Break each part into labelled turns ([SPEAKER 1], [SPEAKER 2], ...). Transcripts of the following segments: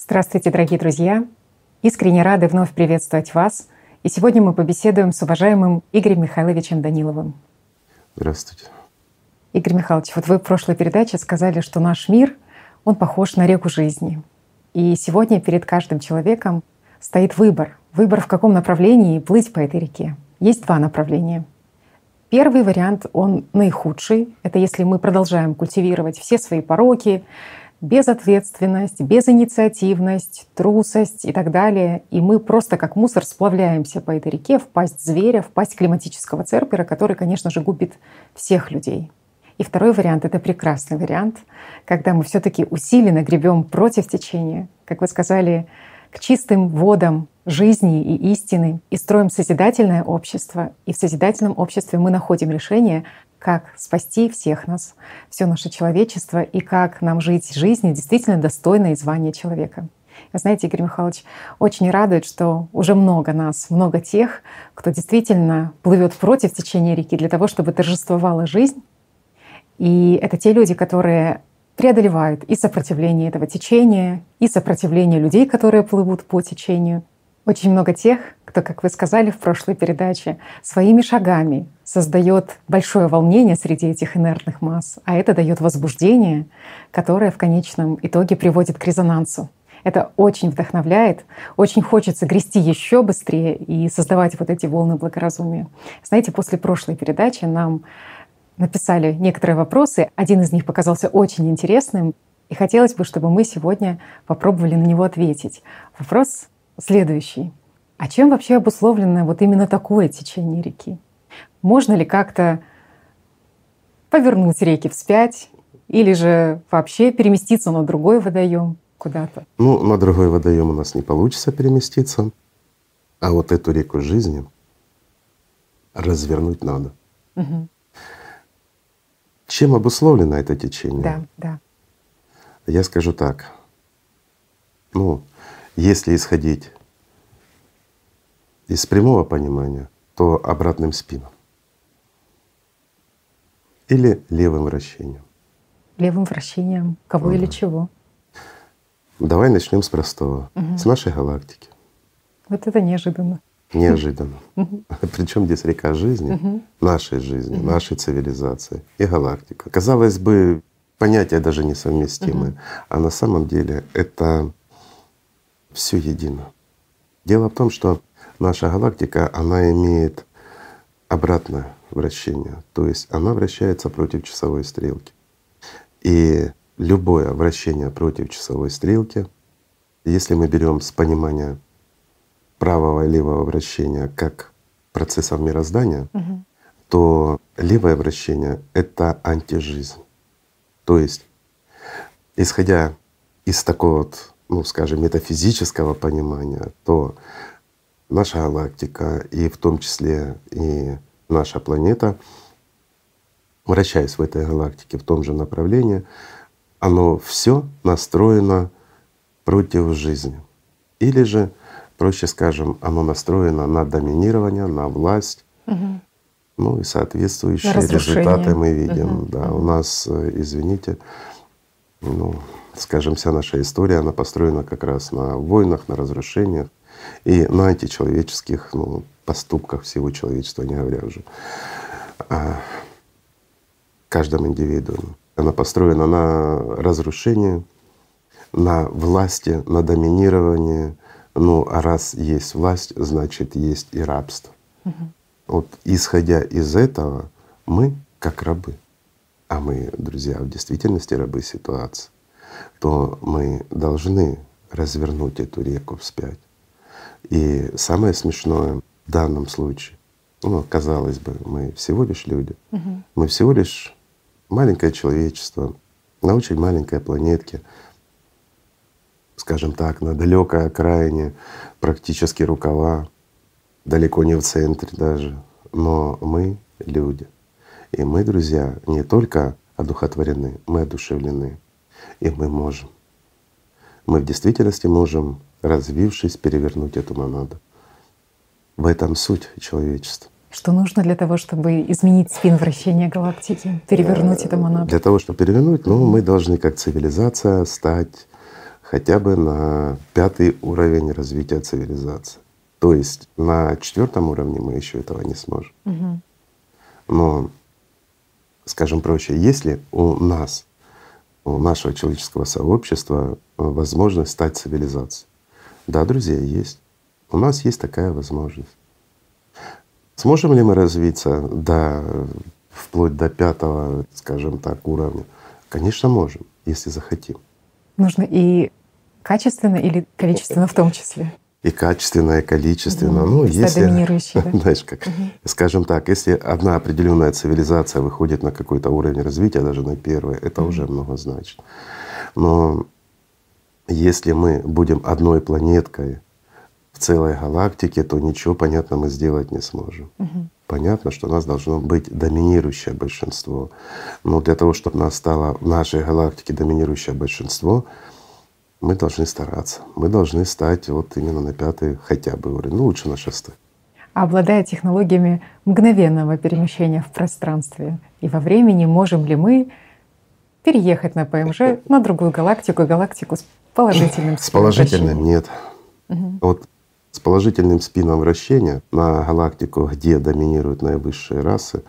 [SPEAKER 1] Здравствуйте, дорогие друзья! Искренне рады вновь приветствовать вас. И сегодня мы побеседуем с уважаемым Игорем Михайловичем Даниловым.
[SPEAKER 2] Здравствуйте.
[SPEAKER 1] Игорь Михайлович, вот вы в прошлой передаче сказали, что наш мир, он похож на реку жизни. И сегодня перед каждым человеком стоит выбор. Выбор, в каком направлении плыть по этой реке. Есть два направления. Первый вариант, он наихудший. Это если мы продолжаем культивировать все свои пороки, безответственность, безинициативность, трусость и так далее. И мы просто как мусор сплавляемся по этой реке в пасть зверя, в пасть климатического церпера, который, конечно же, губит всех людей. И второй вариант — это прекрасный вариант, когда мы все таки усиленно гребем против течения, как вы сказали, к чистым водам жизни и истины, и строим созидательное общество. И в созидательном обществе мы находим решение, как спасти всех нас, все наше человечество, и как нам жить жизнью действительно достойной звания человека. Вы знаете, Игорь Михайлович, очень радует, что уже много нас, много тех, кто действительно плывет против течения реки для того, чтобы торжествовала жизнь. И это те люди, которые преодолевают и сопротивление этого течения, и сопротивление людей, которые плывут по течению. Очень много тех, кто, как вы сказали в прошлой передаче, своими шагами создает большое волнение среди этих инертных масс, а это дает возбуждение, которое в конечном итоге приводит к резонансу. Это очень вдохновляет, очень хочется грести еще быстрее и создавать вот эти волны благоразумия. Знаете, после прошлой передачи нам написали некоторые вопросы. Один из них показался очень интересным, и хотелось бы, чтобы мы сегодня попробовали на него ответить. Вопрос следующий. А чем вообще обусловлено вот именно такое течение реки? Можно ли как-то повернуть реки вспять или же вообще переместиться на другой водоем куда-то?
[SPEAKER 2] Ну, на другой водоем у нас не получится переместиться, а вот эту реку жизни развернуть надо. Угу. Чем обусловлено это течение?
[SPEAKER 1] Да, да.
[SPEAKER 2] Я скажу так. Ну, если исходить из прямого понимания, то обратным спином или левым вращением.
[SPEAKER 1] Левым вращением кого или чего?
[SPEAKER 2] Давай начнем с простого, угу. с нашей галактики.
[SPEAKER 1] Вот это неожиданно.
[SPEAKER 2] Неожиданно. Причем здесь река жизни, нашей жизни, нашей цивилизации и галактика. Казалось бы, понятия даже несовместимые, а на самом деле это все едино. Дело в том, что наша галактика, она имеет обратное вращение, то есть она вращается против часовой стрелки. И любое вращение против часовой стрелки, если мы берем с понимания правого и левого вращения как процессов мироздания, угу. то левое вращение — это антижизнь. То есть, исходя из такого вот, ну скажем, метафизического понимания, то наша галактика и в том числе и наша планета, вращаясь в этой галактике в том же направлении, оно все настроено против жизни. Или же проще скажем, оно настроено на доминирование, на власть. Угу. Ну и соответствующие результаты мы видим. Угу. Да, у нас, э, извините, ну, скажем, вся наша история, она построена как раз на войнах, на разрушениях и на античеловеческих ну, поступках всего человечества, не говоря уже о каждом индивидууме. Она построена на разрушении, на власти, на доминировании, ну, а раз есть власть, значит есть и рабство. Угу. Вот исходя из этого, мы как рабы, а мы, друзья, в действительности рабы ситуации, то мы должны развернуть эту реку вспять. И самое смешное в данном случае, ну, казалось бы, мы всего лишь люди, угу. мы всего лишь маленькое человечество на очень маленькой планетке, скажем так, на далекой окраине, практически рукава, далеко не в центре даже. Но мы люди. И мы, друзья, не только одухотворены, мы одушевлены. И мы можем. Мы в действительности можем, развившись, перевернуть эту монаду. В этом суть человечества.
[SPEAKER 1] Что нужно для того, чтобы изменить спин вращения галактики, перевернуть эту монаду?
[SPEAKER 2] Для того, чтобы перевернуть, ну, мы должны как цивилизация стать хотя бы на пятый уровень развития цивилизации. То есть на четвертом уровне мы еще этого не сможем. Угу. Но, скажем проще, если у нас, у нашего человеческого сообщества возможность стать цивилизацией, да, друзья, есть. У нас есть такая возможность. Сможем ли мы развиться до, вплоть до пятого, скажем так, уровня? Конечно, можем, если захотим.
[SPEAKER 1] Нужно и качественно или количественно в том числе?
[SPEAKER 2] И качественно, и количественно. Угу. Ну, если, доминирующий, да? знаешь, как, угу. скажем так, если одна определенная цивилизация выходит на какой-то уровень развития, даже на первый, это угу. уже много значит. Но если мы будем одной планеткой в целой галактике, то ничего, понятно, мы сделать не сможем. Угу. Понятно, что у нас должно быть доминирующее большинство. Но для того, чтобы у нас стало в нашей галактике доминирующее большинство, мы должны стараться. Мы должны стать вот именно на пятый хотя бы уровень, ну лучше на шестой.
[SPEAKER 1] Обладая технологиями мгновенного перемещения в пространстве и во времени, можем ли мы переехать на ПМЖ на другую галактику, галактику с положительным
[SPEAKER 2] С положительным нет. Угу. Вот с положительным спином вращения на галактику, где доминируют наивысшие расы,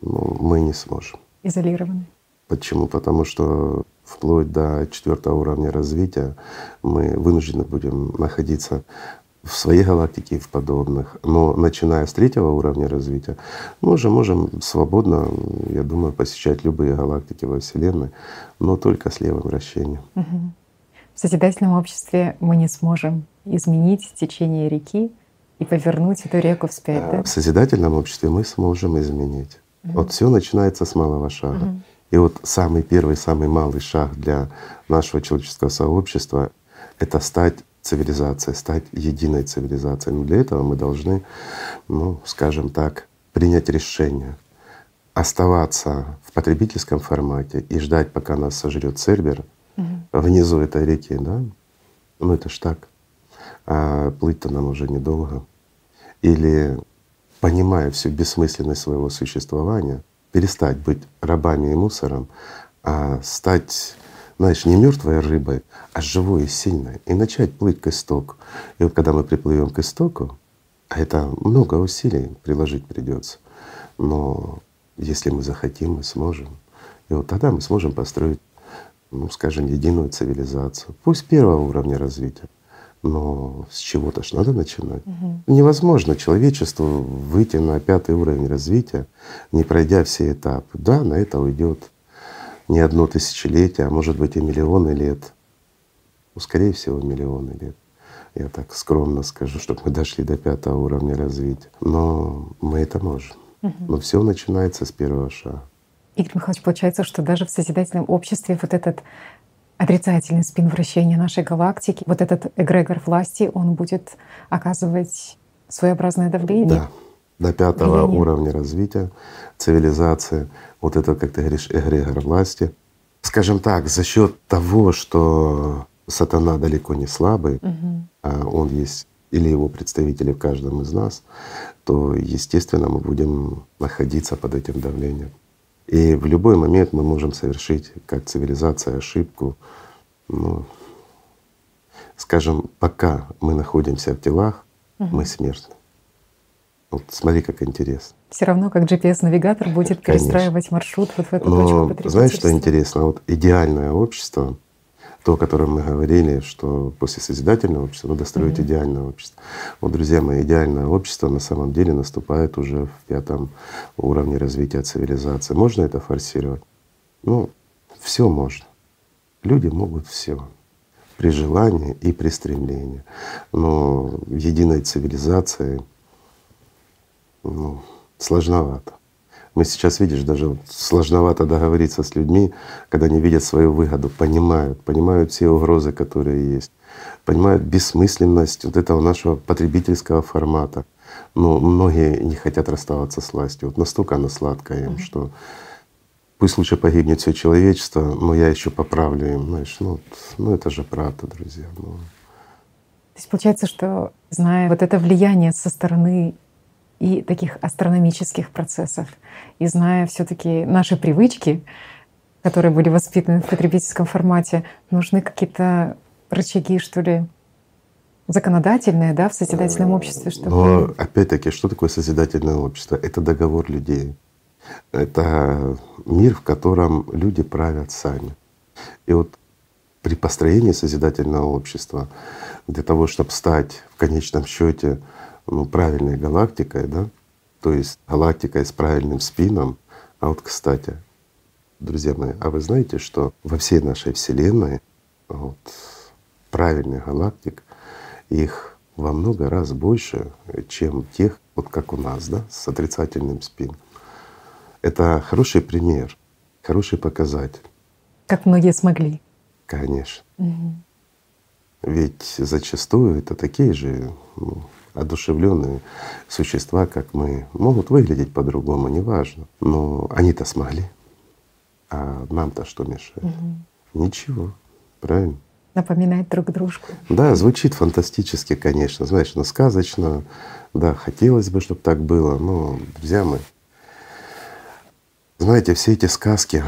[SPEAKER 2] ну, мы не сможем.
[SPEAKER 1] Изолированы.
[SPEAKER 2] Почему? Потому что вплоть до четвертого уровня развития мы вынуждены будем находиться в своей галактике и в подобных. Но начиная с третьего уровня развития, мы уже можем свободно, я думаю, посещать любые галактики во Вселенной, но только с левым вращением. Угу.
[SPEAKER 1] В созидательном обществе мы не сможем изменить течение реки и повернуть эту реку вспять. Да?
[SPEAKER 2] В созидательном обществе мы сможем изменить. Угу. Вот все начинается с малого шага. Угу. И вот самый первый, самый малый шаг для нашего человеческого сообщества — это стать цивилизацией, стать единой цивилизацией. Но для этого мы должны, ну, скажем так, принять решение оставаться в потребительском формате и ждать, пока нас сожрет сервер угу. внизу этой реки, да? Ну это ж так. А плыть-то нам уже недолго. Или понимая всю бессмысленность своего существования, перестать быть рабами и мусором, а стать, знаешь, не мертвой рыбой, а живой и сильной, и начать плыть к истоку. И вот когда мы приплывем к истоку, а это много усилий приложить придется, но если мы захотим, мы сможем. И вот тогда мы сможем построить, ну, скажем, единую цивилизацию. Пусть первого уровня развития, но с чего-то ж надо начинать. Угу. Невозможно человечеству выйти на пятый уровень развития, не пройдя все этапы. Да, на это уйдет не одно тысячелетие, а может быть и миллионы лет. Ну, скорее всего, миллионы лет. Я так скромно скажу, чтобы мы дошли до пятого уровня развития. Но мы это можем. Угу. Но все начинается с первого шага.
[SPEAKER 1] Игорь Михайлович, получается, что даже в созидательном обществе вот этот отрицательный спин вращения нашей галактики, вот этот эгрегор власти, он будет оказывать своеобразное давление.
[SPEAKER 2] Да, до пятого влияние. уровня развития цивилизации, вот это, как ты говоришь, эгрегор власти. Скажем так, за счет того, что сатана далеко не слабый, угу. а он есть или его представители в каждом из нас, то, естественно, мы будем находиться под этим давлением. И в любой момент мы можем совершить как цивилизация ошибку. Ну, скажем, пока мы находимся в телах, угу. мы смертны. Вот смотри, как интересно.
[SPEAKER 1] Все равно, как GPS-навигатор будет перестраивать маршрут вот в эту Но
[SPEAKER 2] точку Знаешь, что интересно? Вот идеальное общество, то, о котором мы говорили, что после созидательного общества надо строить mm-hmm. идеальное общество. Вот, друзья мои, идеальное общество на самом деле наступает уже в пятом уровне развития цивилизации. Можно это форсировать? Ну, все можно. Люди могут все при желании и при стремлении. Но в единой цивилизации ну, сложновато. Мы сейчас, видишь, даже сложновато договориться с людьми, когда они видят свою выгоду, понимают, понимают все угрозы, которые есть, понимают бессмысленность вот этого нашего потребительского формата. Но многие не хотят расставаться с властью. Вот настолько она сладкая им, что пусть лучше погибнет все человечество, но я еще поправлю им. Знаешь, ну, ну это же правда, друзья. Ну.
[SPEAKER 1] То есть получается, что зная вот это влияние со стороны и таких астрономических процессов. И зная все таки наши привычки, которые были воспитаны в потребительском формате, нужны какие-то рычаги, что ли, законодательные, да, в созидательном э, обществе,
[SPEAKER 2] чтобы… Но опять-таки, что такое созидательное общество? Это договор людей. Это мир, в котором люди правят сами. И вот при построении созидательного общества для того, чтобы стать в конечном счете ну, правильной галактикой, да, то есть галактикой с правильным спином. А вот, кстати, друзья мои, а вы знаете, что во всей нашей Вселенной вот, правильных галактик их во много раз больше, чем тех, вот как у нас, да, с отрицательным спином. Это хороший пример, хороший показатель.
[SPEAKER 1] Как многие смогли.
[SPEAKER 2] Конечно. Угу. Ведь зачастую это такие же ну, одушевленные существа, как мы, могут выглядеть по-другому, неважно. Но они-то смогли. А нам-то что мешает? Угу. Ничего, правильно?
[SPEAKER 1] Напоминать друг дружку.
[SPEAKER 2] Да, звучит фантастически, конечно, знаешь, но сказочно. Да, хотелось бы, чтобы так было. Но, друзья мои, знаете, все эти сказки,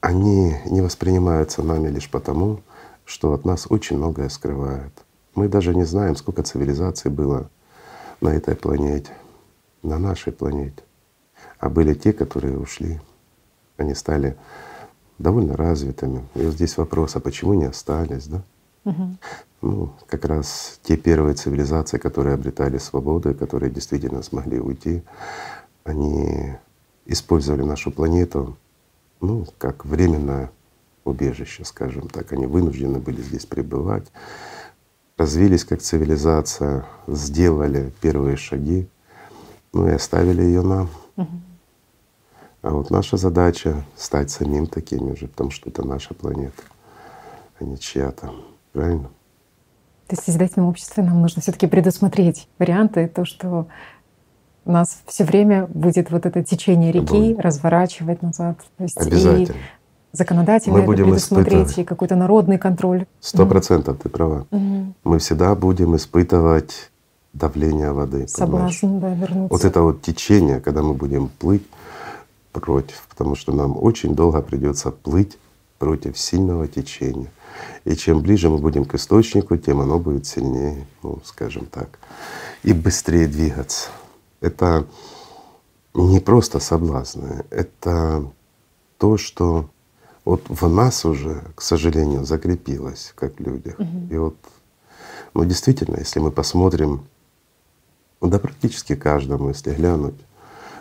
[SPEAKER 2] они не воспринимаются нами лишь потому, что от нас очень многое скрывают. Мы даже не знаем, сколько цивилизаций было на этой планете, на нашей планете. А были те, которые ушли. Они стали довольно развитыми. И вот здесь вопрос, а почему не остались, да? Угу. Ну, как раз те первые цивилизации, которые обретали свободу, которые действительно смогли уйти, они использовали нашу планету, ну, как временное убежище, скажем так. Они вынуждены были здесь пребывать, развились как цивилизация, сделали первые шаги, ну и оставили ее нам. Угу. А вот наша задача — стать самим такими же, потому что это наша планета, а не чья-то. Правильно?
[SPEAKER 1] То есть в созидательном обществе нам нужно все таки предусмотреть варианты, то, что нас все время будет вот это течение реки будет. разворачивать назад. То есть
[SPEAKER 2] Обязательно. И
[SPEAKER 1] законодательно мы будем предусмотреть, и какой-то народный контроль.
[SPEAKER 2] Сто процентов ты права. Угу. Мы всегда будем испытывать давление воды.
[SPEAKER 1] Соблазн, да, вернуться.
[SPEAKER 2] Вот это вот течение, когда мы будем плыть против, потому что нам очень долго придется плыть против сильного течения. И чем ближе мы будем к источнику, тем оно будет сильнее, ну, скажем так, и быстрее двигаться. Это не просто соблазны, это то, что вот в нас уже, к сожалению, закрепилось, как в людях. Угу. И вот, ну действительно, если мы посмотрим, ну, да практически каждому, если глянуть,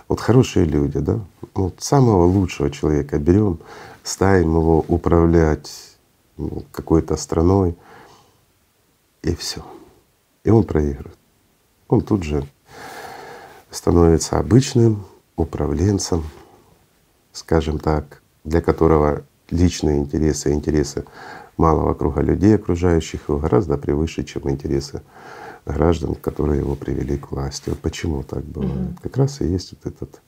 [SPEAKER 2] вот хорошие люди, да, вот самого лучшего человека берем, ставим его управлять ну, какой-то страной, и все. И он проигрывает. Он тут же становится обычным управленцем, скажем так, для которого личные интересы интересы малого круга людей, окружающих его, гораздо превыше, чем интересы граждан, которые его привели к власти. Вот почему так бывает? Угу. Как раз и есть вот этот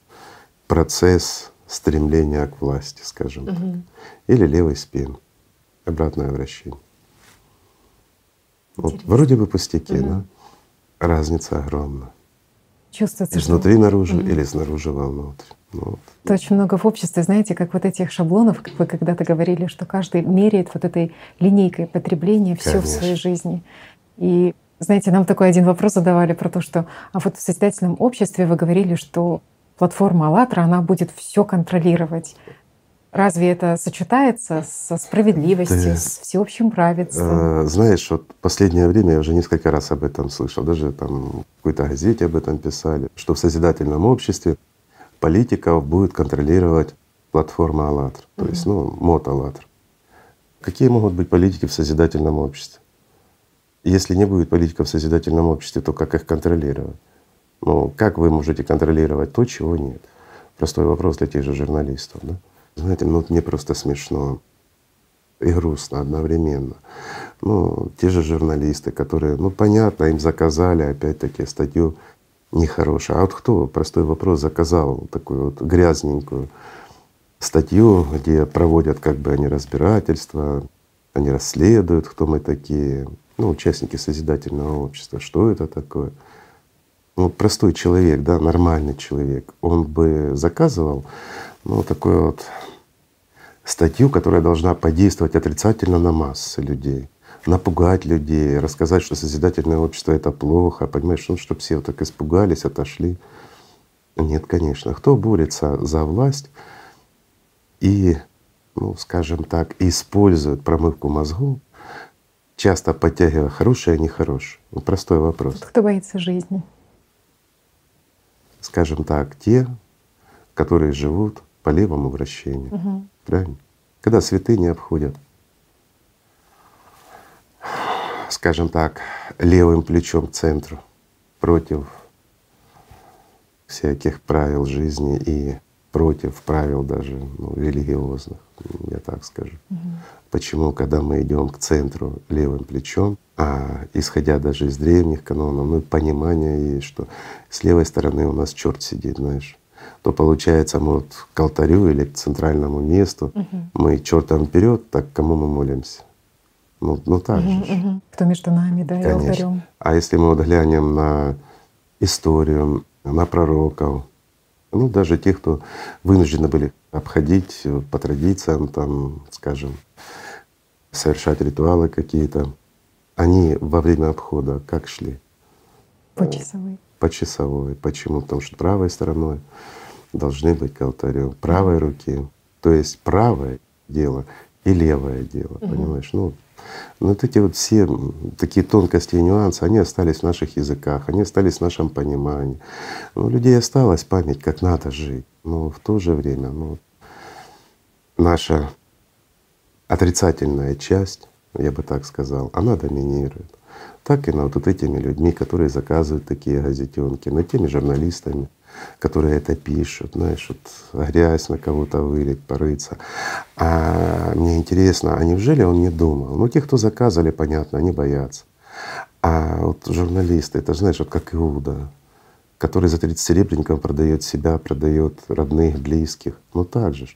[SPEAKER 2] процесс стремления к власти, скажем угу. так. Или левый спин, обратное вращение. Вот вроде бы пустяки, угу. да? Разница огромна.
[SPEAKER 1] Чувствуется,
[SPEAKER 2] Изнутри наружу угу. или снаружи вовнутрь.
[SPEAKER 1] Ну, вот. Это очень много в обществе, знаете, как вот этих шаблонов, как вы когда-то говорили, что каждый меряет вот этой линейкой потребления все в своей жизни. И знаете, нам такой один вопрос задавали про то, что а вот в созидательном обществе вы говорили, что платформа «АЛЛАТРА», она будет все контролировать. Разве это сочетается со справедливостью, Ты, с всеобщим праведством?
[SPEAKER 2] Э, знаешь, вот последнее время я уже несколько раз об этом слышал, даже там в какой-то газете об этом писали, что в созидательном обществе политиков будет контролировать платформа «АЛЛАТРА», то есть ну, мод «АЛЛАТРА». Какие могут быть политики в созидательном обществе? Если не будет политиков в созидательном обществе, то как их контролировать? Ну, как вы можете контролировать то, чего нет? Простой вопрос для тех же журналистов. Да? Знаете, ну мне просто смешно и грустно одновременно. Ну, те же журналисты, которые, ну понятно, им заказали опять-таки статью нехорошая. А вот кто, простой вопрос, заказал такую вот грязненькую статью, где проводят как бы они разбирательства, они расследуют, кто мы такие, ну, участники созидательного общества, что это такое. Ну, простой человек, да, нормальный человек, он бы заказывал, ну, такое вот статью, которая должна подействовать отрицательно на массы людей, напугать людей, рассказать, что созидательное общество — это плохо, понимаешь, ну, чтобы все вот так испугались, отошли. Нет, конечно. Кто борется за власть и, ну, скажем так, использует промывку мозгов, часто подтягивая хорошее нехорошее? Ну, простой вопрос.
[SPEAKER 1] Кто боится жизни?
[SPEAKER 2] Скажем так, те, которые живут по левому вращению. Угу. Правильно? Когда святыни обходят, скажем так, левым плечом к центру против всяких правил жизни и против правил даже ну, религиозных, я так скажу. Угу. Почему, когда мы идем к центру левым плечом, а исходя даже из древних канонов, ну понимание есть, что с левой стороны у нас черт сидит, знаешь, то получается мы вот к алтарю или к центральному месту, угу. мы чертом вперед, так кому мы молимся? Ну, ну так угу, же. Угу.
[SPEAKER 1] Кто между нами, да, Конечно. и алтарем.
[SPEAKER 2] А если мы вот глянем на историю, на пророков, ну даже тех, кто вынуждены были обходить по традициям, там, скажем, совершать ритуалы какие-то, они во время обхода как шли?
[SPEAKER 1] По часовой.
[SPEAKER 2] По часовой. Почему? Потому что правой стороной должны быть к алтарю, правой руки. То есть правое дело и левое дело, угу. понимаешь? Ну, но вот эти вот все такие тонкости и нюансы, они остались в наших языках, они остались в нашем понимании. Ну, у людей осталась память, как надо жить. Но в то же время ну, наша отрицательная часть, я бы так сказал, она доминирует. Так и над вот этими людьми, которые заказывают такие газетенки, над теми журналистами, которые это пишут, знаешь, вот грязь на кого-то вылить, порыться. А мне интересно, а неужели он не думал? Ну, те, кто заказывали, понятно, они боятся. А вот журналисты, это знаешь, вот как Иуда, который за 30 серебряников продает себя, продает родных, близких. Ну так же.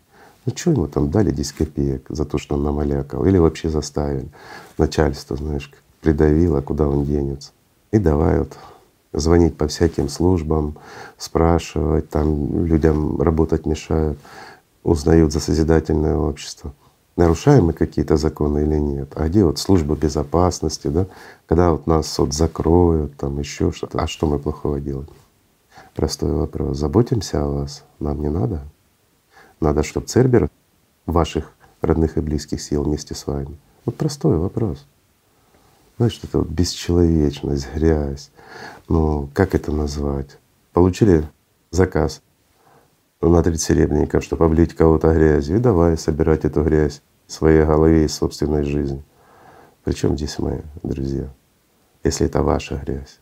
[SPEAKER 2] Ну что ему там дали 10 копеек за то, что он намалякал? Или вообще заставили? Начальство, знаешь, придавило, куда он денется. И давай вот звонить по всяким службам, спрашивать, там людям работать мешают, узнают за созидательное общество. Нарушаем мы какие-то законы или нет? А где вот служба безопасности, да? Когда вот нас вот закроют, там еще что-то. А что мы плохого делаем? Простой вопрос. Заботимся о вас? Нам не надо? Надо, чтобы Цербер ваших родных и близких съел вместе с вами. Вот простой вопрос. Знаешь, это вот бесчеловечность, грязь. Ну, как это назвать? Получили заказ на 30 серебряников, чтобы облить кого-то грязью, и давай собирать эту грязь в своей голове и собственной жизни. Причем здесь мы, друзья, если это ваша грязь?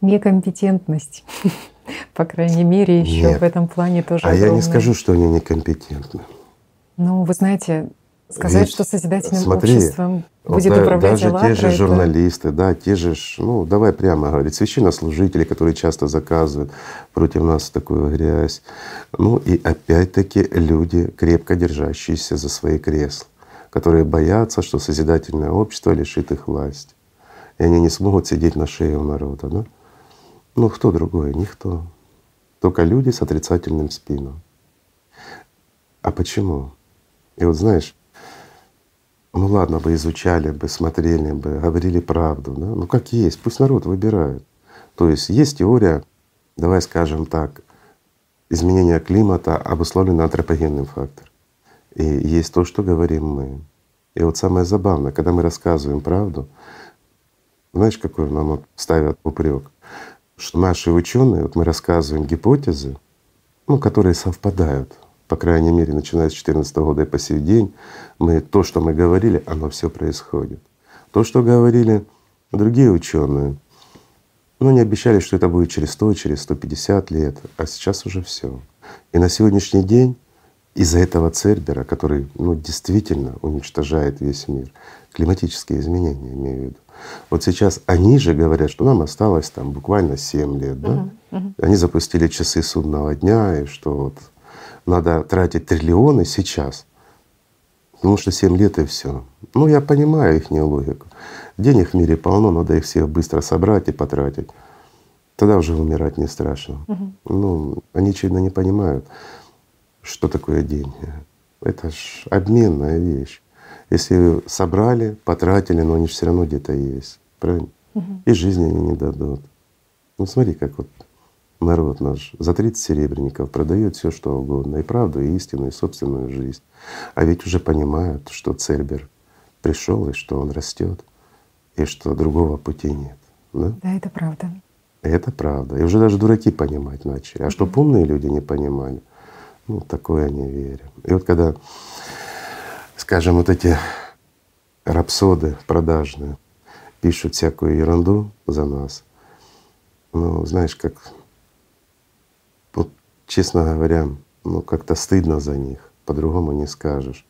[SPEAKER 1] Некомпетентность. По крайней мере, еще в этом плане тоже.
[SPEAKER 2] А я не скажу, что они некомпетентны.
[SPEAKER 1] Ну, вы знаете, Сказать, что созидательным обществом будет вот, управлять
[SPEAKER 2] Даже АЛЛАТРА, те же журналисты, да, те же, ну давай прямо говорить, священнослужители, которые часто заказывают против нас такую грязь. Ну и опять-таки люди, крепко держащиеся за свои кресла, которые боятся, что созидательное общество лишит их власти. И они не смогут сидеть на шее у народа. Да? Ну кто другой? Никто. Только люди с отрицательным спином. А почему? И вот знаешь, ну ладно бы изучали бы, смотрели бы, говорили правду, да? ну как есть, пусть народ выбирает. То есть есть теория, давай скажем так, изменения климата обусловлено антропогенным фактором. И есть то, что говорим мы. И вот самое забавное, когда мы рассказываем правду, знаешь, какой нам вот ставят упрек, что наши ученые, вот мы рассказываем гипотезы, ну, которые совпадают по крайней мере, начиная с 2014 года и по сей день, мы то, что мы говорили, оно все происходит. То, что говорили другие ученые, ну, они обещали, что это будет через 100, через 150 лет, а сейчас уже все. И на сегодняшний день из-за этого Цербера, который ну, действительно уничтожает весь мир, климатические изменения имею в виду. Вот сейчас они же говорят, что нам осталось там буквально 7 лет, да? Uh-huh, uh-huh. Они запустили часы судного дня, и что вот надо тратить триллионы сейчас, потому что 7 лет и все. Ну, я понимаю их логику. Денег в мире полно, надо их всех быстро собрать и потратить. Тогда уже умирать не страшно. Угу. Ну, они, очевидно, не понимают, что такое деньги. Это ж обменная вещь. Если собрали, потратили, но они же все равно где-то есть. Правильно? Угу. И жизни они не дадут. Ну смотри, как вот народ наш за 30 серебряников продает все что угодно, и правду, и истину, и собственную жизнь. А ведь уже понимают, что Цербер пришел и что он растет, и что другого пути нет. Да,
[SPEAKER 1] да это правда.
[SPEAKER 2] Это правда. И уже даже дураки понимать начали. А что умные люди не понимали, ну, такое не верим. И вот когда, скажем, вот эти рапсоды продажные пишут всякую ерунду за нас, ну, знаешь, как честно говоря, ну, как-то стыдно за них, по-другому не скажешь,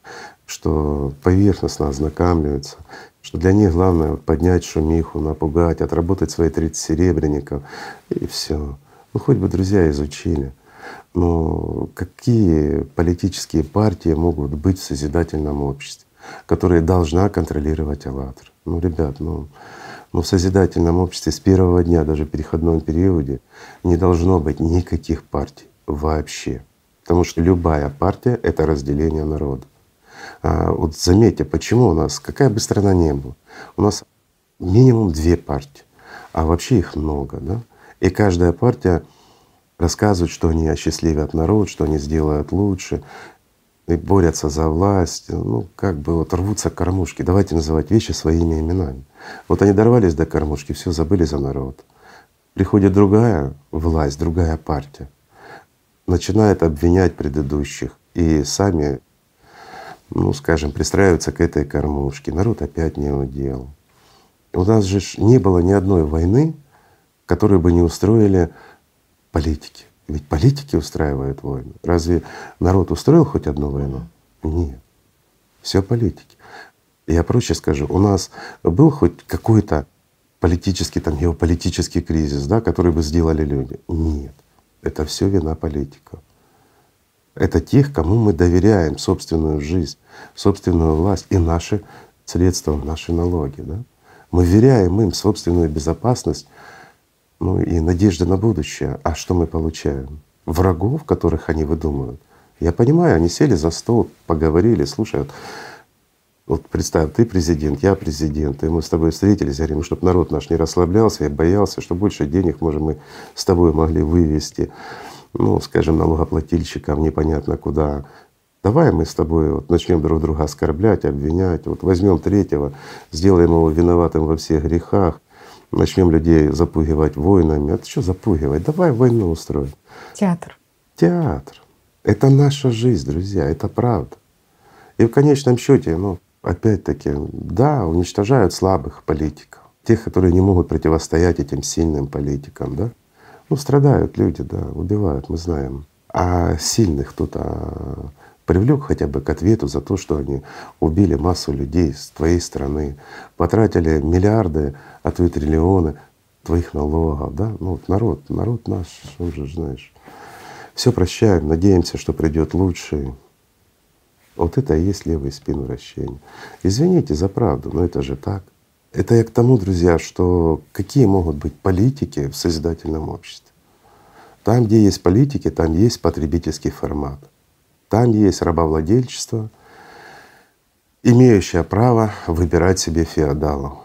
[SPEAKER 2] что поверхностно ознакомливаются, что для них главное поднять шумиху, напугать, отработать свои 30 серебряников и все. Ну хоть бы друзья изучили. Но какие политические партии могут быть в созидательном обществе, которые должна контролировать «АЛЛАТРА»? Ну, ребят, ну, ну в созидательном обществе с первого дня, даже в переходном периоде, не должно быть никаких партий вообще. Потому что любая партия — это разделение народа. А вот заметьте, почему у нас, какая бы страна ни была, у нас минимум две партии, а вообще их много, да? И каждая партия рассказывает, что они осчастливят народ, что они сделают лучше, и борются за власть, ну как бы вот рвутся кормушки. Давайте называть вещи своими именами. Вот они дорвались до кормушки, все забыли за народ. Приходит другая власть, другая партия, начинает обвинять предыдущих и сами ну, скажем, пристраиваются к этой кормушке. Народ опять не удел. У нас же не было ни одной войны, которую бы не устроили политики. Ведь политики устраивают войны. Разве народ устроил хоть одну войну? Нет. Все политики. Я проще скажу, у нас был хоть какой-то политический, там, геополитический кризис, да, который бы сделали люди? Нет. Это все вина политиков это тех, кому мы доверяем собственную жизнь, собственную власть и наши средства, наши налоги. Да? Мы веряем им собственную безопасность, ну и надежды на будущее. А что мы получаем? Врагов, которых они выдумывают. Я понимаю, они сели за стол, поговорили, слушают. Вот представь, ты президент, я президент, и мы с тобой встретились, говорим, чтобы народ наш не расслаблялся и боялся, что больше денег, можем мы с тобой могли вывести ну, скажем, налогоплательщикам непонятно куда. Давай мы с тобой вот начнем друг друга оскорблять, обвинять. Вот возьмем третьего, сделаем его виноватым во всех грехах, начнем людей запугивать войнами. Это что запугивать? Давай войну устроим.
[SPEAKER 1] Театр.
[SPEAKER 2] Театр. Это наша жизнь, друзья, это правда. И в конечном счете, ну, опять-таки, да, уничтожают слабых политиков, тех, которые не могут противостоять этим сильным политикам, да. Ну, страдают люди, да, убивают, мы знаем. А сильных кто-то привлек хотя бы к ответу за то, что они убили массу людей с твоей стороны, потратили миллиарды, а то и триллионы твоих налогов, да? Ну вот народ, народ наш, он же, знаешь, все прощаем, надеемся, что придет лучший. Вот это и есть левый спин вращения. Извините за правду, но это же так. Это я к тому, друзья, что какие могут быть политики в созидательном обществе. Там, где есть политики, там есть потребительский формат. Там есть рабовладельчество, имеющее право выбирать себе феодалов.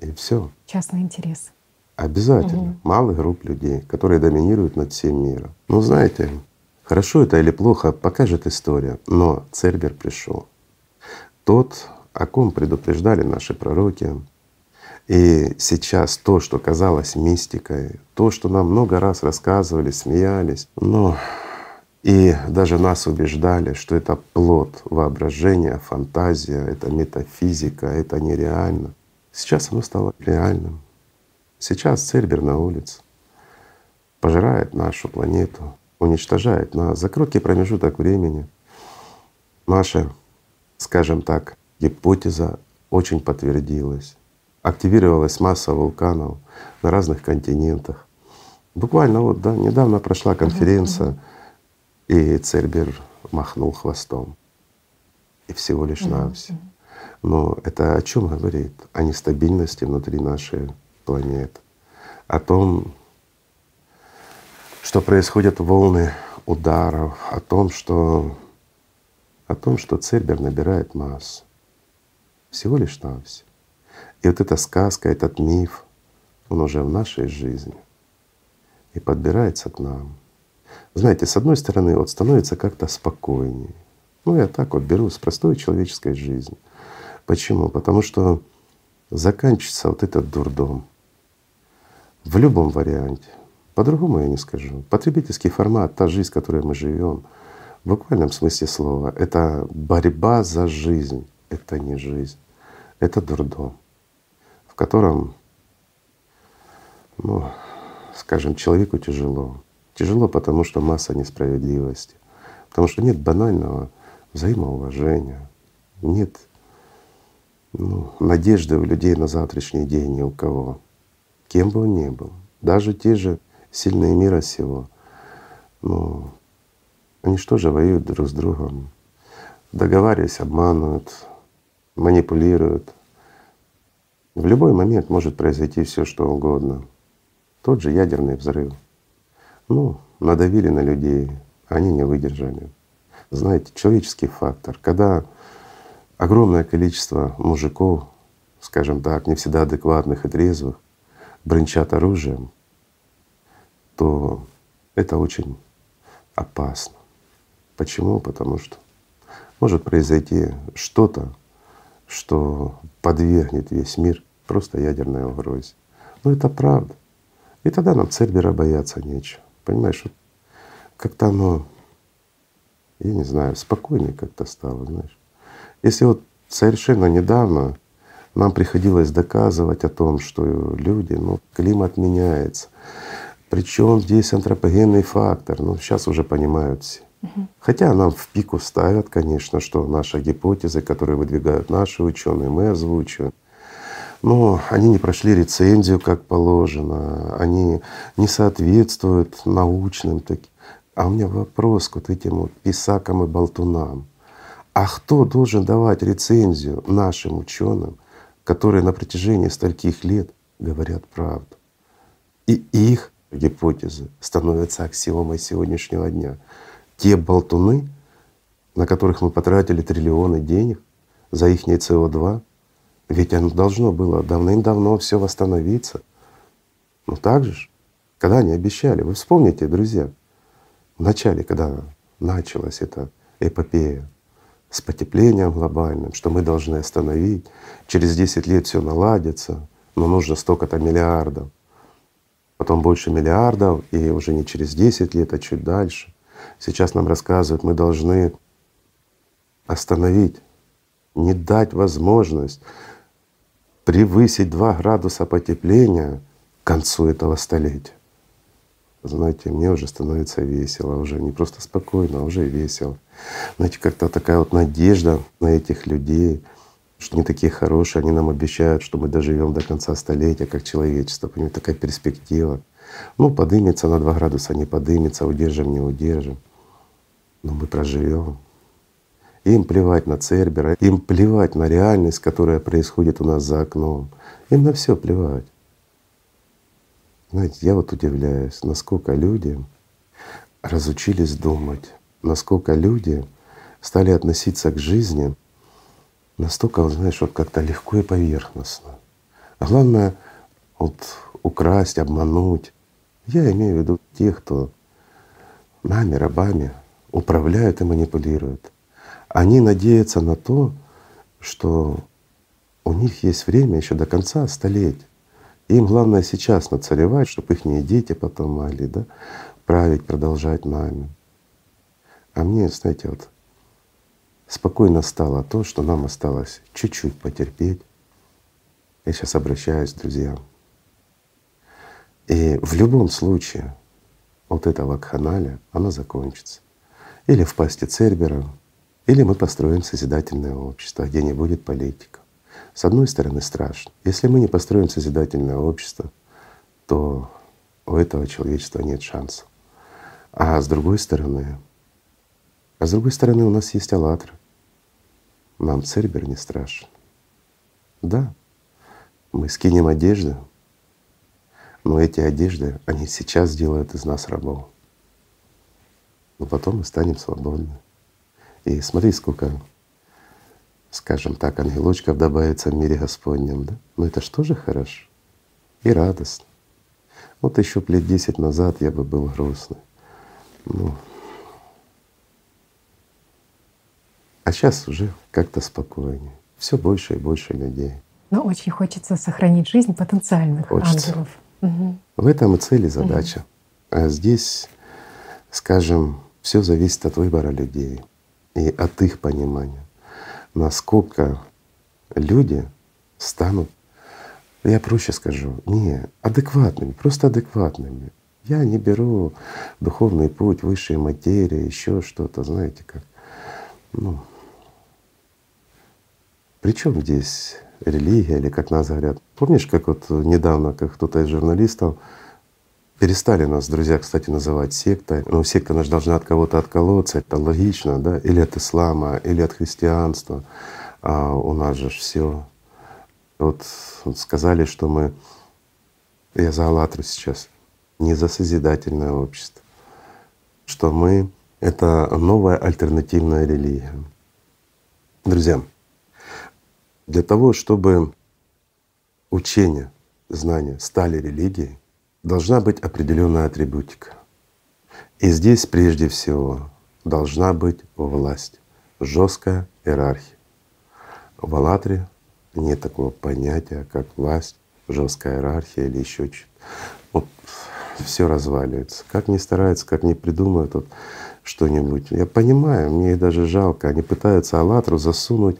[SPEAKER 2] И все.
[SPEAKER 1] Частный интерес.
[SPEAKER 2] Обязательно. Угу. Малых групп людей, которые доминируют над всем миром. Ну знаете, хорошо это или плохо, покажет история. Но Цербер пришел. Тот, о ком предупреждали наши пророки. И сейчас то, что казалось мистикой, то, что нам много раз рассказывали, смеялись, но и даже нас убеждали, что это плод воображения, фантазия, это метафизика, это нереально. Сейчас оно стало реальным. Сейчас Цербер на улице пожирает нашу планету, уничтожает нас за короткий промежуток времени. Наша, скажем так, гипотеза очень подтвердилась. Активировалась масса вулканов на разных континентах. Буквально вот да, недавно прошла конференция, и Цербер махнул хвостом. И всего лишь навсего. Но это о чем говорит? О нестабильности внутри нашей планеты, о том, что происходят волны ударов, о том, что о том, что Цербер набирает массу. Всего лишь навсего. И вот эта сказка, этот миф, он уже в нашей жизни и подбирается к нам. Знаете, с одной стороны, вот становится как-то спокойнее. Ну, я так вот беру с простой человеческой жизни. Почему? Потому что заканчивается вот этот дурдом в любом варианте. По-другому я не скажу. Потребительский формат, та жизнь, в которой мы живем, в буквальном смысле слова, это борьба за жизнь. Это не жизнь, это дурдом, в котором, ну, скажем, человеку тяжело. Тяжело, потому что масса несправедливости, потому что нет банального взаимоуважения, нет ну, надежды у людей на завтрашний день ни у кого, кем бы он ни был. Даже те же сильные мира сего, ну, они что же воюют друг с другом, договариваясь, обманывают, манипулируют. В любой момент может произойти все, что угодно. Тот же ядерный взрыв. Ну, надавили на людей, они не выдержали. Знаете, человеческий фактор. Когда огромное количество мужиков, скажем так, не всегда адекватных и трезвых, бренчат оружием, то это очень опасно. Почему? Потому что может произойти что-то, что подвергнет весь мир просто ядерной угрозе. Но это правда. И тогда нам Цербера бояться нечего. Понимаешь, вот как-то оно, я не знаю, спокойнее как-то стало, знаешь. Если вот совершенно недавно нам приходилось доказывать о том, что люди, ну, климат меняется. Причем здесь антропогенный фактор, ну, сейчас уже понимают все. Хотя нам в пику ставят, конечно, что наши гипотезы, которые выдвигают наши ученые, мы озвучиваем. Но они не прошли рецензию как положено, они не соответствуют научным таким. А у меня вопрос к вот этим вот писакам и болтунам. А кто должен давать рецензию нашим ученым, которые на протяжении стольких лет говорят правду? И их гипотезы становятся аксиомой сегодняшнего дня те болтуны, на которых мы потратили триллионы денег за их СО2, ведь оно должно было давным-давно все восстановиться. Ну так же, когда они обещали. Вы вспомните, друзья, в начале, когда началась эта эпопея с потеплением глобальным, что мы должны остановить, через 10 лет все наладится, но нужно столько-то миллиардов, потом больше миллиардов, и уже не через 10 лет, а чуть дальше. Сейчас нам рассказывают, мы должны остановить, не дать возможность превысить 2 градуса потепления к концу этого столетия. Знаете, мне уже становится весело, уже не просто спокойно, а уже весело. Знаете, как-то такая вот надежда на этих людей, что они такие хорошие, они нам обещают, что мы доживем до конца столетия как человечество. Понимаете, такая перспектива. Ну, подымется на 2 градуса, не подымется, удержим, не удержим. Но мы проживем. Им плевать на Цербера, им плевать на реальность, которая происходит у нас за окном. Им на все плевать. Знаете, я вот удивляюсь, насколько люди разучились думать, насколько люди стали относиться к жизни настолько, знаешь, вот как-то легко и поверхностно. А главное вот украсть, обмануть, я имею в виду тех, кто нами, рабами, управляют и манипулируют. Они надеются на то, что у них есть время еще до конца столетия. Им главное сейчас нацаревать, чтобы их дети потом могли да, править, продолжать нами. А мне, знаете, вот спокойно стало то, что нам осталось чуть-чуть потерпеть. Я сейчас обращаюсь к друзьям. И в любом случае вот эта вакханалия, она закончится. Или в пасти Цербера, или мы построим созидательное общество, где не будет политиков. С одной стороны страшно. Если мы не построим созидательное общество, то у этого человечества нет шансов. А с другой стороны, а с другой стороны у нас есть «АЛЛАТРА». Нам Цербер не страшен. Да, мы скинем одежду, но эти одежды, они сейчас делают из нас рабов. Но потом мы станем свободны. И смотри, сколько, скажем так, ангелочков добавится в мире Господнем, да? Ну это что же хорошо и радостно. Вот еще лет десять назад я бы был грустный. Ну, а сейчас уже как-то спокойнее. Все больше и больше людей.
[SPEAKER 1] Но очень хочется сохранить жизнь потенциальных хочется. ангелов.
[SPEAKER 2] Угу. В этом и цель и задача. Угу. А здесь, скажем, все зависит от выбора людей и от их понимания, насколько люди станут я проще скажу, не, адекватными, просто адекватными. Я не беру духовный путь, высшей материи, еще что-то, знаете как. Ну, при чем здесь религия или как нас говорят? Помнишь, как вот недавно, как кто-то из журналистов перестали нас, друзья, кстати, называть сектой. Ну, секта она же должна от кого-то отколоться, это логично, да? Или от ислама, или от христианства. А у нас же все вот сказали, что мы, я за «АЛЛАТРА» сейчас, не за созидательное общество, что мы — это новая альтернативная религия. Друзья, для того, чтобы учение, знания стали религией, должна быть определенная атрибутика. И здесь прежде всего должна быть власть, жесткая иерархия. В «АЛЛАТРе» нет такого понятия, как власть, жесткая иерархия или еще что-то. Вот все разваливается. Как ни стараются, как ни придумают вот что-нибудь. Я понимаю, мне даже жалко. Они пытаются «АЛЛАТРу» засунуть,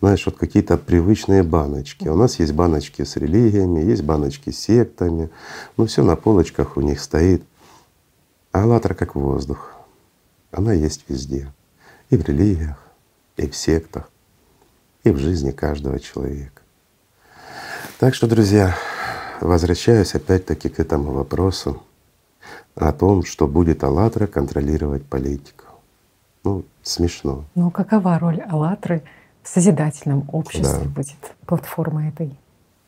[SPEAKER 2] знаешь, вот какие-то привычные баночки. У нас есть баночки с религиями, есть баночки с сектами. Ну все на полочках у них стоит. А «АЛЛАТРА» как воздух. Она есть везде. И в религиях, и в сектах и в жизни каждого человека. Так что, друзья, возвращаюсь опять-таки к этому вопросу о том, что будет «АЛЛАТРА» контролировать политику. Ну, смешно.
[SPEAKER 1] Ну, какова роль «АЛЛАТРы» в созидательном обществе да. будет платформа этой?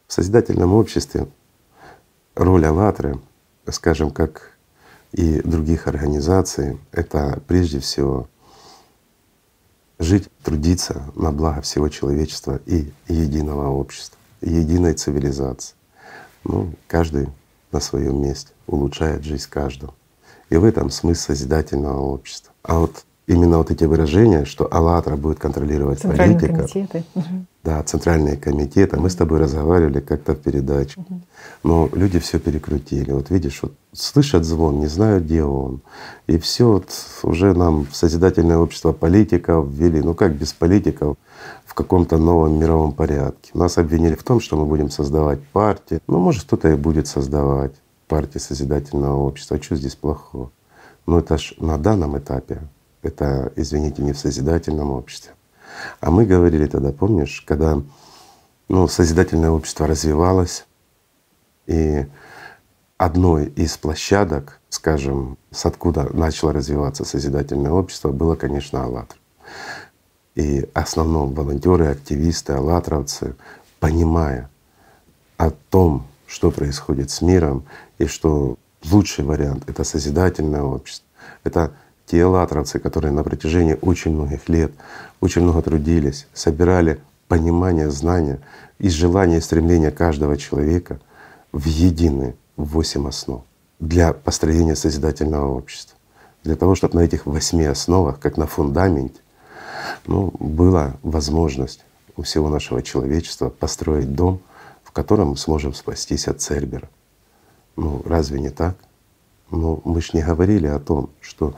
[SPEAKER 2] В созидательном обществе роль «АЛЛАТРы», скажем, как и других организаций, это прежде всего жить, трудиться на благо всего человечества и единого общества, и единой цивилизации. Ну, каждый на своем месте улучшает жизнь каждого. И в этом смысл созидательного общества. А вот именно вот эти выражения, что «АЛЛАТРА» будет контролировать политика, комитеты. да, центральные комитеты, мы с тобой разговаривали как-то в передаче, но люди все перекрутили. Вот видишь, вот слышат звон, не знают, где он. И все вот уже нам в созидательное общество политиков ввели. Ну как без политиков в каком-то новом мировом порядке? Нас обвинили в том, что мы будем создавать партии. Ну, может, кто-то и будет создавать партии созидательного общества. А что здесь плохого? Но это ж на данном этапе это, извините, не в созидательном обществе. А мы говорили тогда, помнишь, когда ну, созидательное общество развивалось, и одной из площадок, скажем, с откуда начало развиваться созидательное общество, было, конечно, «АЛЛАТРА». И основном волонтеры, активисты, аллатровцы, понимая о том, что происходит с миром, и что лучший вариант — это созидательное общество, это те аллатровцы, которые на протяжении очень многих лет очень много трудились, собирали понимание, знания и желание и стремление каждого человека в единые восемь основ для построения созидательного общества. Для того, чтобы на этих восьми основах, как на фундаменте, ну, была возможность у всего нашего человечества построить дом, в котором мы сможем спастись от Цербера. Ну, разве не так? Ну, мы ж не говорили о том, что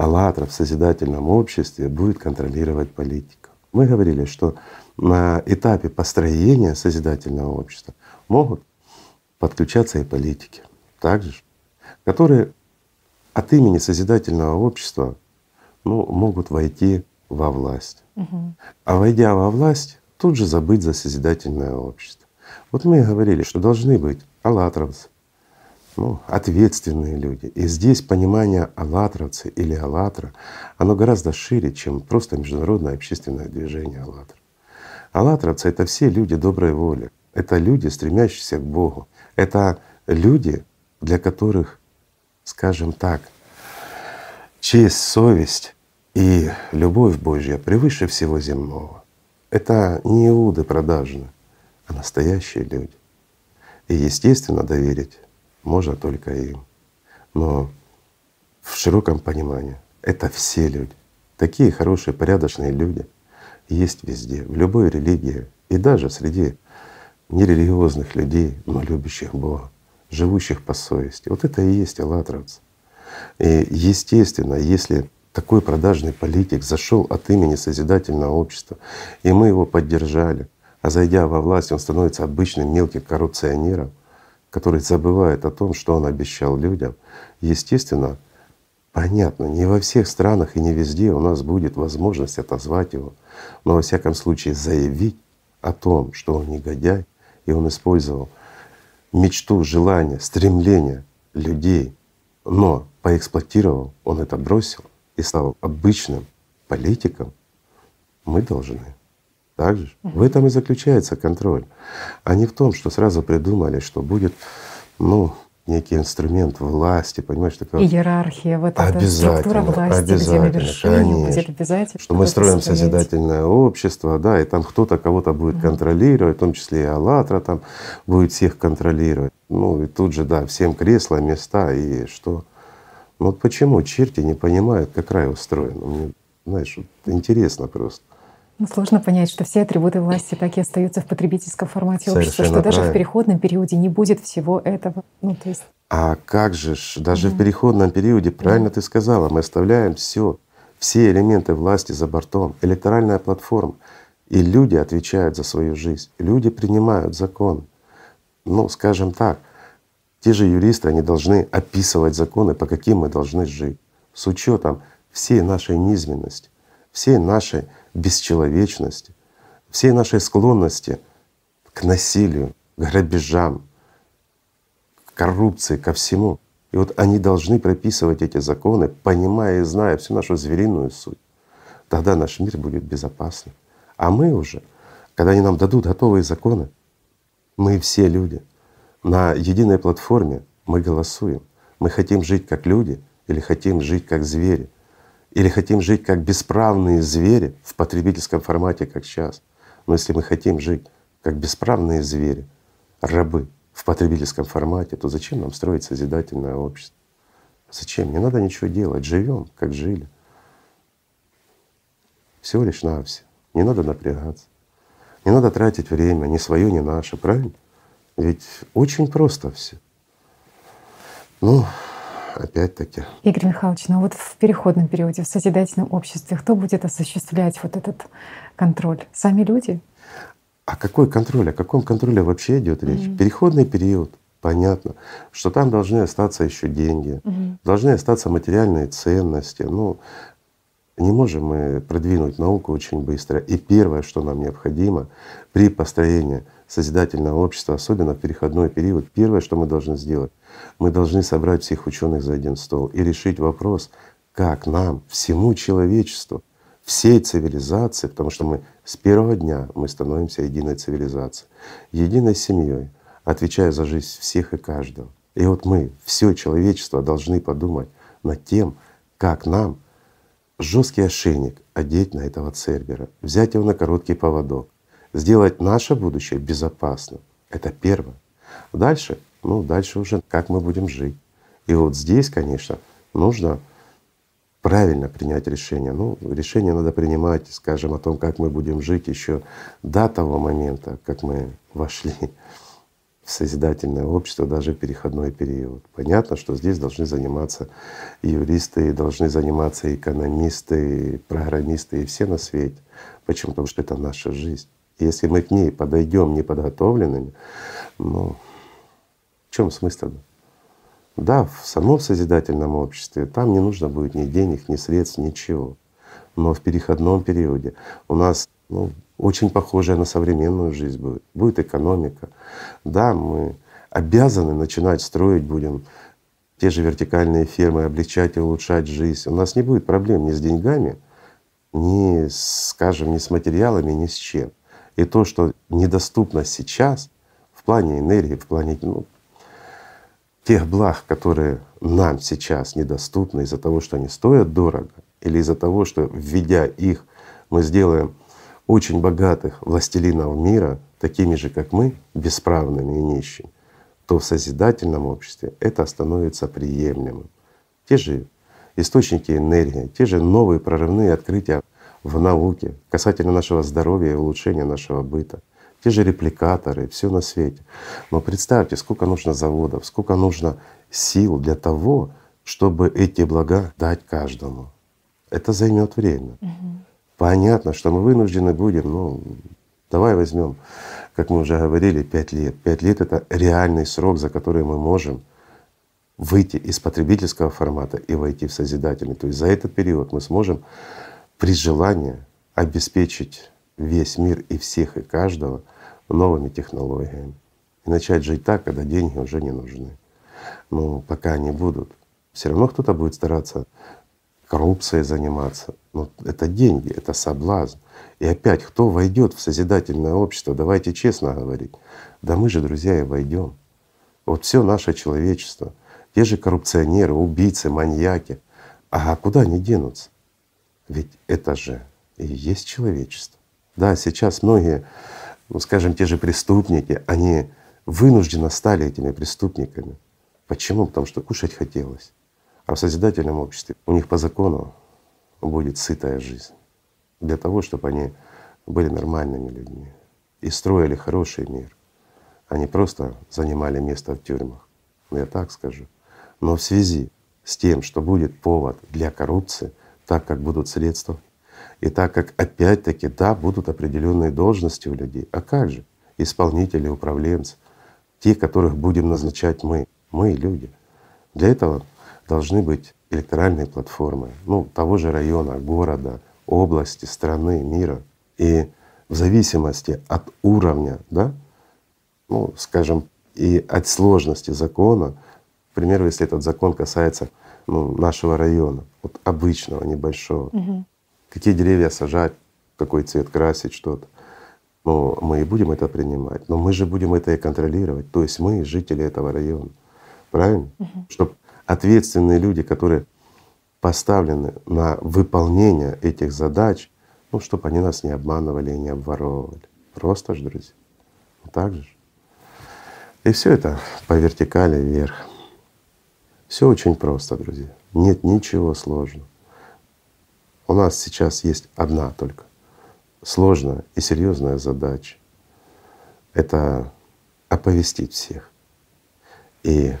[SPEAKER 2] «АЛЛАТРА» в созидательном обществе будет контролировать политику. Мы говорили, что на этапе построения созидательного общества могут подключаться и политики, также, которые от имени созидательного общества ну, могут войти во власть. Угу. А войдя во власть, тут же забыть за созидательное общество. Вот мы и говорили, что должны быть аллатровцы, ну, ответственные люди. И здесь понимание «аллатровцы» или «аллатра», оно гораздо шире, чем просто международное общественное движение «аллатра». Аллатровцы — это все люди доброй воли, это люди, стремящиеся к Богу, это люди, для которых, скажем так, честь, совесть и любовь Божья превыше всего земного. Это не иуды продажны, а настоящие люди. И естественно доверить можно только им. Но в широком понимании это все люди. Такие хорошие, порядочные люди есть везде, в любой религии и даже среди нерелигиозных людей, но любящих Бога, живущих по совести. Вот это и есть аллатровцы. И естественно, если такой продажный политик зашел от имени созидательного общества, и мы его поддержали, а зайдя во власть, он становится обычным мелким коррупционером, который забывает о том, что он обещал людям, естественно, понятно, не во всех странах и не везде у нас будет возможность отозвать его, но во всяком случае заявить о том, что он негодяй, и он использовал мечту, желание, стремление людей, но поэксплуатировал, он это бросил и стал обычным политиком, мы должны также. В этом и заключается контроль, а не в том, что сразу придумали, что будет, ну, некий инструмент власти, понимаешь, такая
[SPEAKER 1] иерархия, вот эта структура власти, где на вершине будет обязательно.
[SPEAKER 2] Что мы строим созидательное общество, да, и там кто-то кого-то будет угу. контролировать, в том числе и АЛЛАТРА там будет всех контролировать. Ну и тут же, да, всем кресла, места и что. Ну вот почему черти не понимают, как рай устроен? Мне, знаешь, вот интересно просто.
[SPEAKER 1] Ну, сложно понять, что все атрибуты власти так и остаются в потребительском формате общества, что даже правильно. в переходном периоде не будет всего этого. Ну, то есть…
[SPEAKER 2] А как же ж, даже mm-hmm. в переходном периоде, правильно mm-hmm. ты сказала, мы оставляем все, все элементы власти за бортом, электоральная платформа, и люди отвечают за свою жизнь, люди принимают закон. Ну, скажем так, те же юристы, они должны описывать законы, по каким мы должны жить, с учетом всей нашей низменности, всей нашей бесчеловечности, всей нашей склонности к насилию, грабежам, к коррупции, ко всему. И вот они должны прописывать эти законы, понимая и зная всю нашу звериную суть. Тогда наш мир будет безопасным. А мы уже, когда они нам дадут готовые законы, мы все люди. На единой платформе мы голосуем. Мы хотим жить как люди или хотим жить как звери. Или хотим жить как бесправные звери в потребительском формате, как сейчас. Но если мы хотим жить как бесправные звери, рабы в потребительском формате, то зачем нам строить созидательное общество? Зачем? Не надо ничего делать, живем, как жили. Всего лишь на все. Не надо напрягаться. Не надо тратить время, ни свое, ни наше, правильно? Ведь очень просто все. Ну, опять-таки.
[SPEAKER 1] Игорь Михайлович, ну вот в переходном периоде, в созидательном обществе, кто будет осуществлять вот этот контроль? Сами люди?
[SPEAKER 2] А какой контроль? О каком контроле вообще идет речь? Mm-hmm. Переходный период. Понятно, что там должны остаться еще деньги, угу. должны остаться материальные ценности. Ну, не можем мы продвинуть науку очень быстро. И первое, что нам необходимо при построении созидательного общества, особенно в переходной период, первое, что мы должны сделать, мы должны собрать всех ученых за один стол и решить вопрос, как нам, всему человечеству, всей цивилизации, потому что мы с первого дня мы становимся единой цивилизацией, единой семьей, отвечая за жизнь всех и каждого. И вот мы, все человечество, должны подумать над тем, как нам жесткий ошейник одеть на этого цербера, взять его на короткий поводок, сделать наше будущее безопасным. Это первое. Дальше ну, дальше уже как мы будем жить. И вот здесь, конечно, нужно правильно принять решение. Ну, решение надо принимать, скажем, о том, как мы будем жить еще до того момента, как мы вошли в созидательное общество, даже переходной период. Понятно, что здесь должны заниматься юристы, должны заниматься экономисты, программисты, и все на свете. Почему? Потому что это наша жизнь. Если мы к ней подойдем неподготовленными, ну, в чем смысл? Да, в самом созидательном обществе там не нужно будет ни денег, ни средств, ничего. Но в переходном периоде у нас ну, очень похожая на современную жизнь будет. Будет экономика. Да, мы обязаны начинать строить будем те же вертикальные фермы, облегчать и улучшать жизнь. У нас не будет проблем ни с деньгами, ни, скажем, ни с материалами, ни с чем. И то, что недоступно сейчас в плане энергии, в плане ну, тех благ, которые нам сейчас недоступны из-за того, что они стоят дорого, или из-за того, что введя их, мы сделаем очень богатых властелинов мира, такими же, как мы, бесправными и нищими, то в созидательном обществе это становится приемлемым. Те же источники энергии, те же новые прорывные открытия в науке касательно нашего здоровья и улучшения нашего быта, те же репликаторы, все на свете. Но представьте, сколько нужно заводов, сколько нужно сил для того, чтобы эти блага дать каждому. Это займет время. Угу. Понятно, что мы вынуждены будем, ну, давай возьмем, как мы уже говорили, пять лет. Пять лет — это реальный срок, за который мы можем выйти из потребительского формата и войти в созидательный. То есть за этот период мы сможем при желании обеспечить весь мир и всех и каждого новыми технологиями и начать жить так, когда деньги уже не нужны. Но пока они будут, все равно кто-то будет стараться коррупцией заниматься. Но это деньги, это соблазн. И опять, кто войдет в созидательное общество, давайте честно говорить. Да мы же, друзья, и войдем. Вот все наше человечество, те же коррупционеры, убийцы, маньяки. А куда они денутся? Ведь это же и есть человечество. Да, сейчас многие, ну скажем, те же преступники, они вынужденно стали этими преступниками. Почему? Потому что кушать хотелось. А в созидательном обществе у них по закону будет сытая жизнь для того, чтобы они были нормальными людьми и строили хороший мир, а не просто занимали место в тюрьмах. Ну, я так скажу. Но в связи с тем, что будет повод для коррупции, так как будут средства, и так как опять-таки, да, будут определенные должности у людей. А как же? Исполнители, управленцы, те, которых будем назначать мы, мы люди. Для этого должны быть электоральные платформы, ну, того же района, города, области, страны, мира. И в зависимости от уровня, да, ну, скажем, и от сложности закона, к примеру, если этот закон касается ну, нашего района, вот обычного, небольшого, угу. Какие деревья сажать, какой цвет красить, что-то, ну, мы и будем это принимать. Но мы же будем это и контролировать. То есть мы жители этого района. Правильно? Угу. Чтобы ответственные люди, которые поставлены на выполнение этих задач, ну, чтобы они нас не обманывали и не обворовывали. Просто ж, друзья. Так же. И все это по вертикали вверх. Все очень просто, друзья. Нет ничего сложного. У нас сейчас есть одна только сложная и серьезная задача. Это оповестить всех и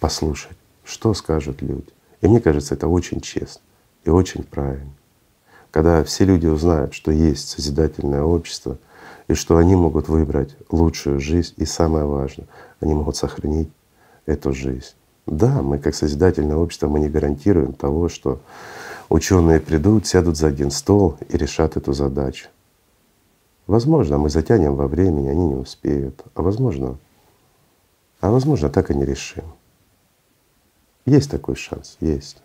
[SPEAKER 2] послушать что скажут люди. И мне кажется, это очень честно и очень правильно. Когда все люди узнают, что есть созидательное общество, и что они могут выбрать лучшую жизнь, и самое важное, они могут сохранить эту жизнь. Да, мы как созидательное общество, мы не гарантируем того, что ученые придут, сядут за один стол и решат эту задачу. Возможно, мы затянем во времени, они не успеют, а возможно, а возможно, так и не решим. Есть такой шанс, есть.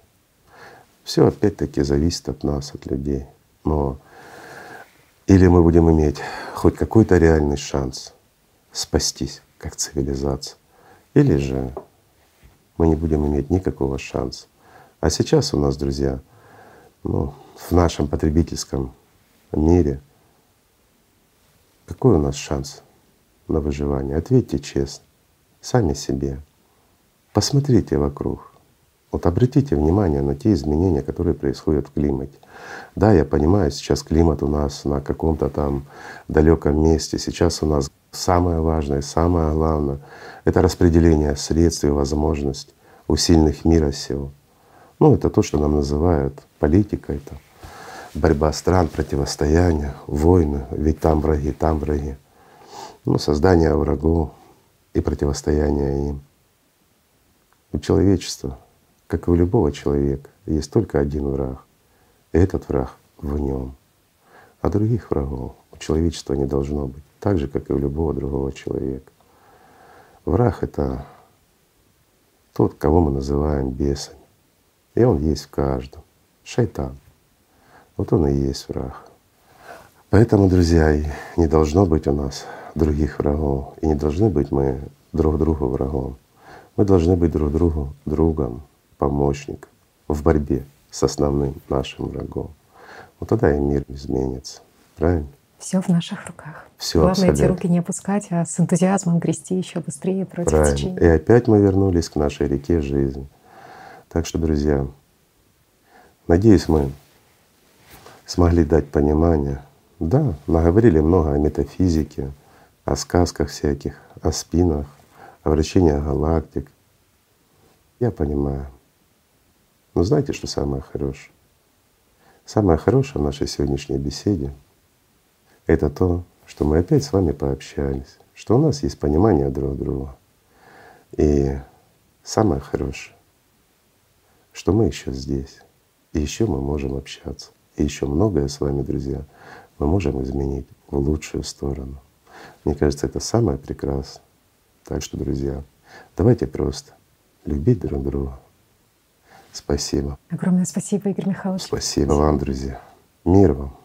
[SPEAKER 2] Все опять-таки зависит от нас, от людей. Но или мы будем иметь хоть какой-то реальный шанс спастись как цивилизация, или же мы не будем иметь никакого шанса. А сейчас у нас, друзья, ну, в нашем потребительском мире какой у нас шанс на выживание? Ответьте честно, сами себе. Посмотрите вокруг. Вот обратите внимание на те изменения, которые происходят в климате. Да, я понимаю, сейчас климат у нас на каком-то там далеком месте. Сейчас у нас самое важное, самое главное — это распределение средств и возможностей у сильных мира сил. Ну, это то, что нам называют политикой, это борьба стран, противостояние, войны, ведь там враги, там враги. Ну, создание врагов и противостояние им. У человечества как и у любого человека, есть только один враг. И этот враг в нем. А других врагов у человечества не должно быть, так же, как и у любого другого человека. Враг — это тот, кого мы называем бесами. И он есть в каждом. Шайтан. Вот он и есть враг. Поэтому, друзья, не должно быть у нас других врагов. И не должны быть мы друг другу врагом. Мы должны быть друг другу другом помощник в борьбе с основным нашим врагом, вот тогда и мир изменится. Правильно?
[SPEAKER 1] Все в наших руках.
[SPEAKER 2] Все
[SPEAKER 1] Главное
[SPEAKER 2] абсолютно.
[SPEAKER 1] эти руки не опускать, а с энтузиазмом грести еще быстрее против
[SPEAKER 2] Правильно.
[SPEAKER 1] течения.
[SPEAKER 2] И опять мы вернулись к нашей реке жизни. Так что, друзья, надеюсь, мы смогли дать понимание. Да, наговорили много о метафизике, о сказках всяких, о спинах, о вращениях галактик. Я понимаю. Но знаете, что самое хорошее? Самое хорошее в нашей сегодняшней беседе — это то, что мы опять с вами пообщались, что у нас есть понимание друг друга. И самое хорошее, что мы еще здесь, и еще мы можем общаться. И еще многое с вами, друзья, мы можем изменить в лучшую сторону. Мне кажется, это самое прекрасное. Так что, друзья, давайте просто любить друг друга. Спасибо.
[SPEAKER 1] Огромное спасибо, Игорь Михайлович.
[SPEAKER 2] Спасибо вам, друзья. Мир вам.